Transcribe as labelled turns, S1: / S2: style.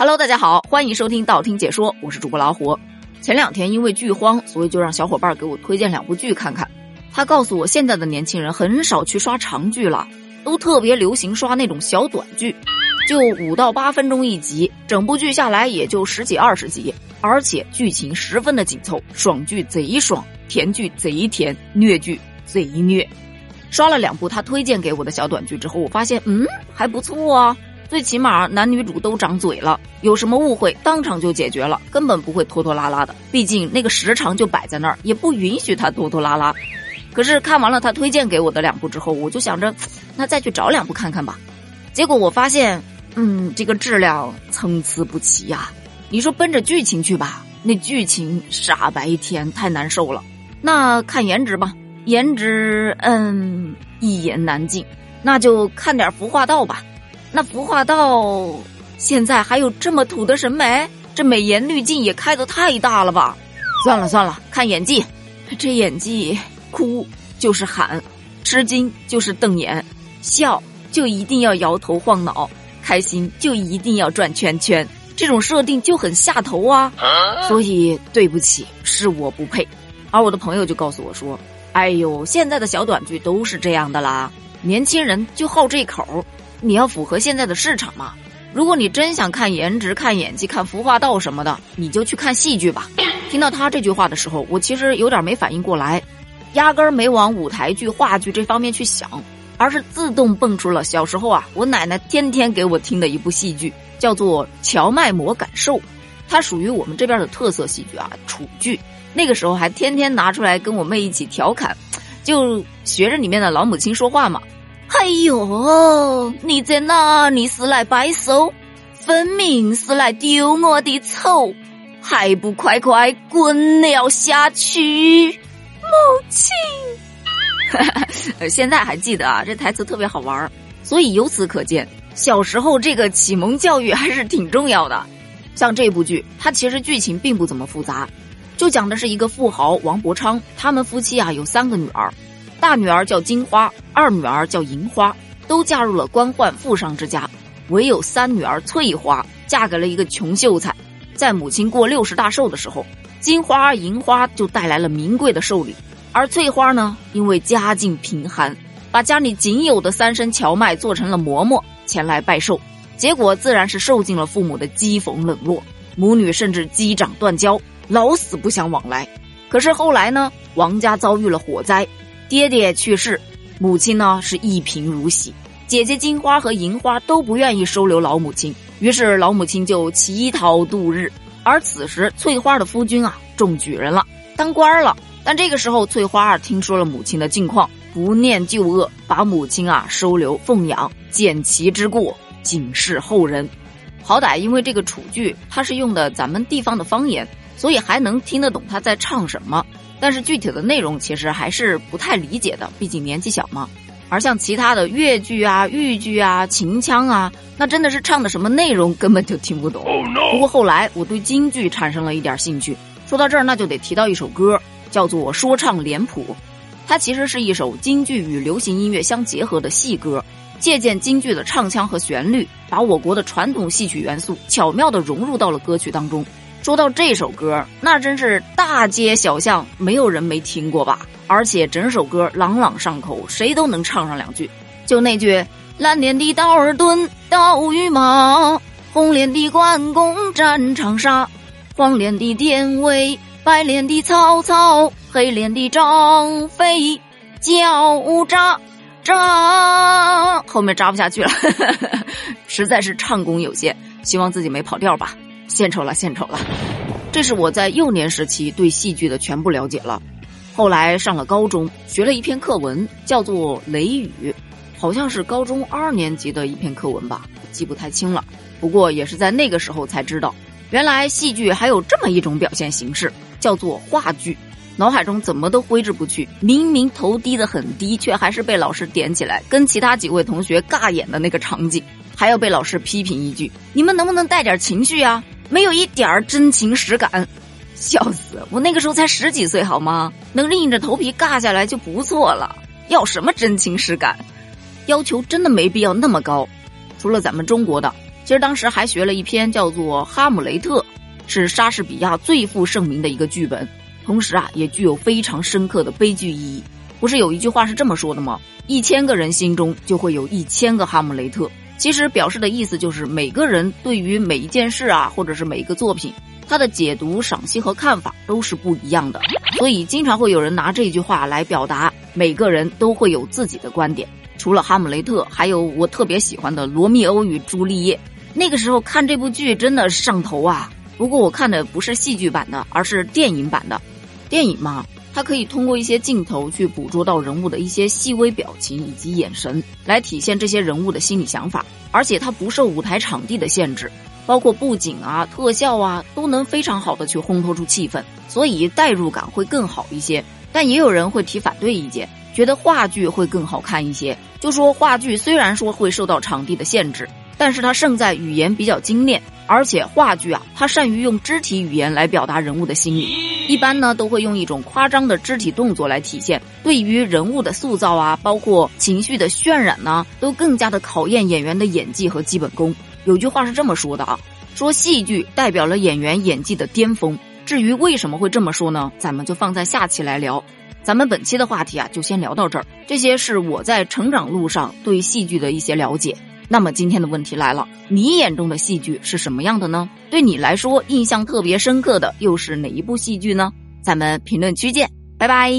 S1: Hello，大家好，欢迎收听道听解说，我是主播老虎。前两天因为剧荒，所以就让小伙伴给我推荐两部剧看看。他告诉我，现在的年轻人很少去刷长剧了，都特别流行刷那种小短剧，就五到八分钟一集，整部剧下来也就十几二十集，而且剧情十分的紧凑，爽剧贼爽，甜剧贼甜，虐剧贼虐。刷了两部他推荐给我的小短剧之后，我发现，嗯，还不错啊。最起码男女主都长嘴了，有什么误会当场就解决了，根本不会拖拖拉拉的。毕竟那个时长就摆在那儿，也不允许他拖拖拉拉。可是看完了他推荐给我的两部之后，我就想着，那再去找两部看看吧。结果我发现，嗯，这个质量参差不齐呀。你说奔着剧情去吧，那剧情傻白甜，太难受了。那看颜值吧，颜值，嗯，一言难尽。那就看点服化道吧。那服化道现在还有这么土的审美？这美颜滤镜也开得太大了吧？算了算了，看演技，这演技哭就是喊，吃惊就是瞪眼，笑就一定要摇头晃脑，开心就一定要转圈圈，这种设定就很下头啊！所以对不起，是我不配。而我的朋友就告诉我说：“哎呦，现在的小短剧都是这样的啦，年轻人就好这口。”你要符合现在的市场嘛？如果你真想看颜值、看演技、看服化道什么的，你就去看戏剧吧。听到他这句话的时候，我其实有点没反应过来，压根儿没往舞台剧、话剧这方面去想，而是自动蹦出了小时候啊，我奶奶天天给我听的一部戏剧，叫做《荞麦魔感受》，它属于我们这边的特色戏剧啊，楚剧。那个时候还天天拿出来跟我妹一起调侃，就学着里面的老母亲说话嘛。哎呦，你在哪里是来拜寿？分明是来丢我的丑，还不快快滚了下去！母亲，哈 哈现在还记得啊，这台词特别好玩儿所以由此可见，小时候这个启蒙教育还是挺重要的。像这部剧，它其实剧情并不怎么复杂，就讲的是一个富豪王伯昌，他们夫妻啊有三个女儿。大女儿叫金花，二女儿叫银花，都嫁入了官宦富商之家，唯有三女儿翠花嫁给了一个穷秀才。在母亲过六十大寿的时候，金花、银花就带来了名贵的寿礼，而翠花呢，因为家境贫寒，把家里仅有的三升荞麦做成了馍馍前来拜寿，结果自然是受尽了父母的讥讽冷落，母女甚至击掌断交，老死不相往来。可是后来呢，王家遭遇了火灾。爹爹去世，母亲呢是一贫如洗。姐姐金花和银花都不愿意收留老母亲，于是老母亲就乞讨度日。而此时翠花的夫君啊中举人了，当官了。但这个时候翠花听说了母亲的境况，不念旧恶，把母亲啊收留奉养，见其之过，警示后人。好歹因为这个楚剧它是用的咱们地方的方言，所以还能听得懂他在唱什么。但是具体的内容其实还是不太理解的，毕竟年纪小嘛。而像其他的越剧啊、豫剧啊、秦腔啊，那真的是唱的什么内容根本就听不懂。不过后来我对京剧产生了一点兴趣。说到这儿，那就得提到一首歌，叫做《说唱脸谱》，它其实是一首京剧与流行音乐相结合的戏歌，借鉴京剧的唱腔和旋律，把我国的传统戏曲元素巧妙地融入到了歌曲当中。说到这首歌，那真是大街小巷没有人没听过吧？而且整首歌朗朗上口，谁都能唱上两句。就那句“蓝脸的道尔顿刀与马，红脸的关公战长沙，黄脸的典韦，白脸的曹操，黑脸的张飞叫渣渣”，后面扎不下去了，实在是唱功有限，希望自己没跑调吧。献丑了，献丑了！这是我在幼年时期对戏剧的全部了解了。后来上了高中，学了一篇课文，叫做《雷雨》，好像是高中二年级的一篇课文吧，记不太清了。不过也是在那个时候才知道，原来戏剧还有这么一种表现形式，叫做话剧。脑海中怎么都挥之不去，明明头低得很低，却还是被老师点起来，跟其他几位同学尬演的那个场景，还要被老师批评一句：“你们能不能带点情绪啊？”没有一点儿真情实感，笑死！我那个时候才十几岁，好吗？能硬着头皮尬下来就不错了。要什么真情实感？要求真的没必要那么高。除了咱们中国的，其实当时还学了一篇叫做《哈姆雷特》，是莎士比亚最负盛名的一个剧本，同时啊也具有非常深刻的悲剧意义。不是有一句话是这么说的吗？一千个人心中就会有一千个哈姆雷特。其实表示的意思就是每个人对于每一件事啊，或者是每一个作品，他的解读、赏析和看法都是不一样的。所以经常会有人拿这句话来表达，每个人都会有自己的观点。除了哈姆雷特，还有我特别喜欢的《罗密欧与朱丽叶》。那个时候看这部剧真的上头啊！不过我看的不是戏剧版的，而是电影版的。电影嘛，它可以通过一些镜头去捕捉到人物的一些细微表情以及眼神，来体现这些人物的心理想法。而且它不受舞台场地的限制，包括布景啊、特效啊，都能非常好的去烘托出气氛，所以代入感会更好一些。但也有人会提反对意见，觉得话剧会更好看一些，就说话剧虽然说会受到场地的限制。但是它胜在语言比较精炼，而且话剧啊，它善于用肢体语言来表达人物的心理。一般呢，都会用一种夸张的肢体动作来体现。对于人物的塑造啊，包括情绪的渲染呢，都更加的考验演员的演技和基本功。有句话是这么说的啊，说戏剧代表了演员演技的巅峰。至于为什么会这么说呢？咱们就放在下期来聊。咱们本期的话题啊，就先聊到这儿。这些是我在成长路上对戏剧的一些了解。那么今天的问题来了，你眼中的戏剧是什么样的呢？对你来说印象特别深刻的又是哪一部戏剧呢？咱们评论区见，拜拜。